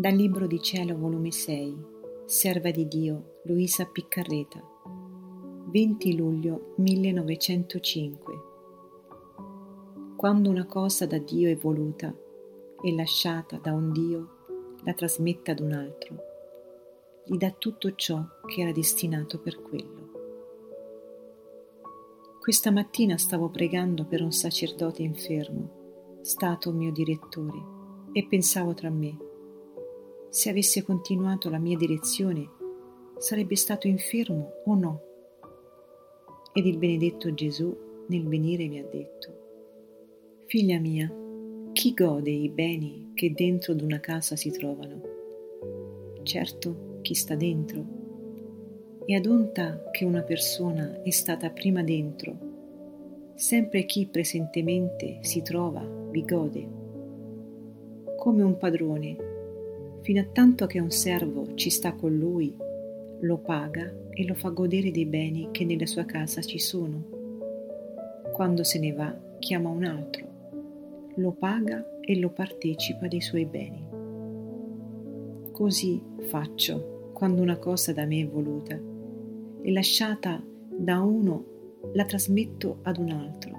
Dal Libro di Cielo, volume 6, Serva di Dio, Luisa Piccarreta, 20 luglio 1905. Quando una cosa da Dio è voluta e lasciata da un Dio, la trasmette ad un altro, gli dà tutto ciò che era destinato per quello. Questa mattina stavo pregando per un sacerdote infermo, stato mio direttore, e pensavo tra me, se avesse continuato la mia direzione, sarebbe stato infermo o no? Ed il benedetto Gesù nel venire mi ha detto, Figlia mia, chi gode i beni che dentro d'una casa si trovano? Certo, chi sta dentro. E ad onta che una persona è stata prima dentro, sempre chi presentemente si trova vi gode. Come un padrone fino a tanto che un servo ci sta con lui, lo paga e lo fa godere dei beni che nella sua casa ci sono. Quando se ne va, chiama un altro, lo paga e lo partecipa dei suoi beni. Così faccio quando una cosa da me è voluta e lasciata da uno la trasmetto ad un altro,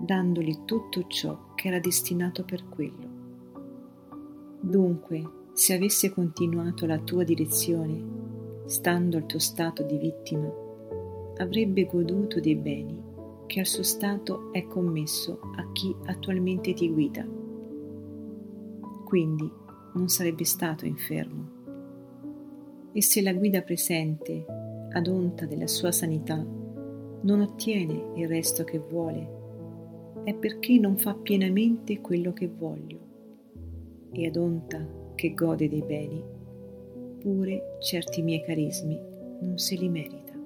dandogli tutto ciò che era destinato per quello. Dunque, se avesse continuato la tua direzione, stando al tuo stato di vittima, avrebbe goduto dei beni che al suo stato è commesso a chi attualmente ti guida. Quindi non sarebbe stato infermo. E se la guida presente, ad onta della sua sanità, non ottiene il resto che vuole, è perché non fa pienamente quello che voglio. E ad onta che gode dei beni, pure certi miei carismi non se li merita.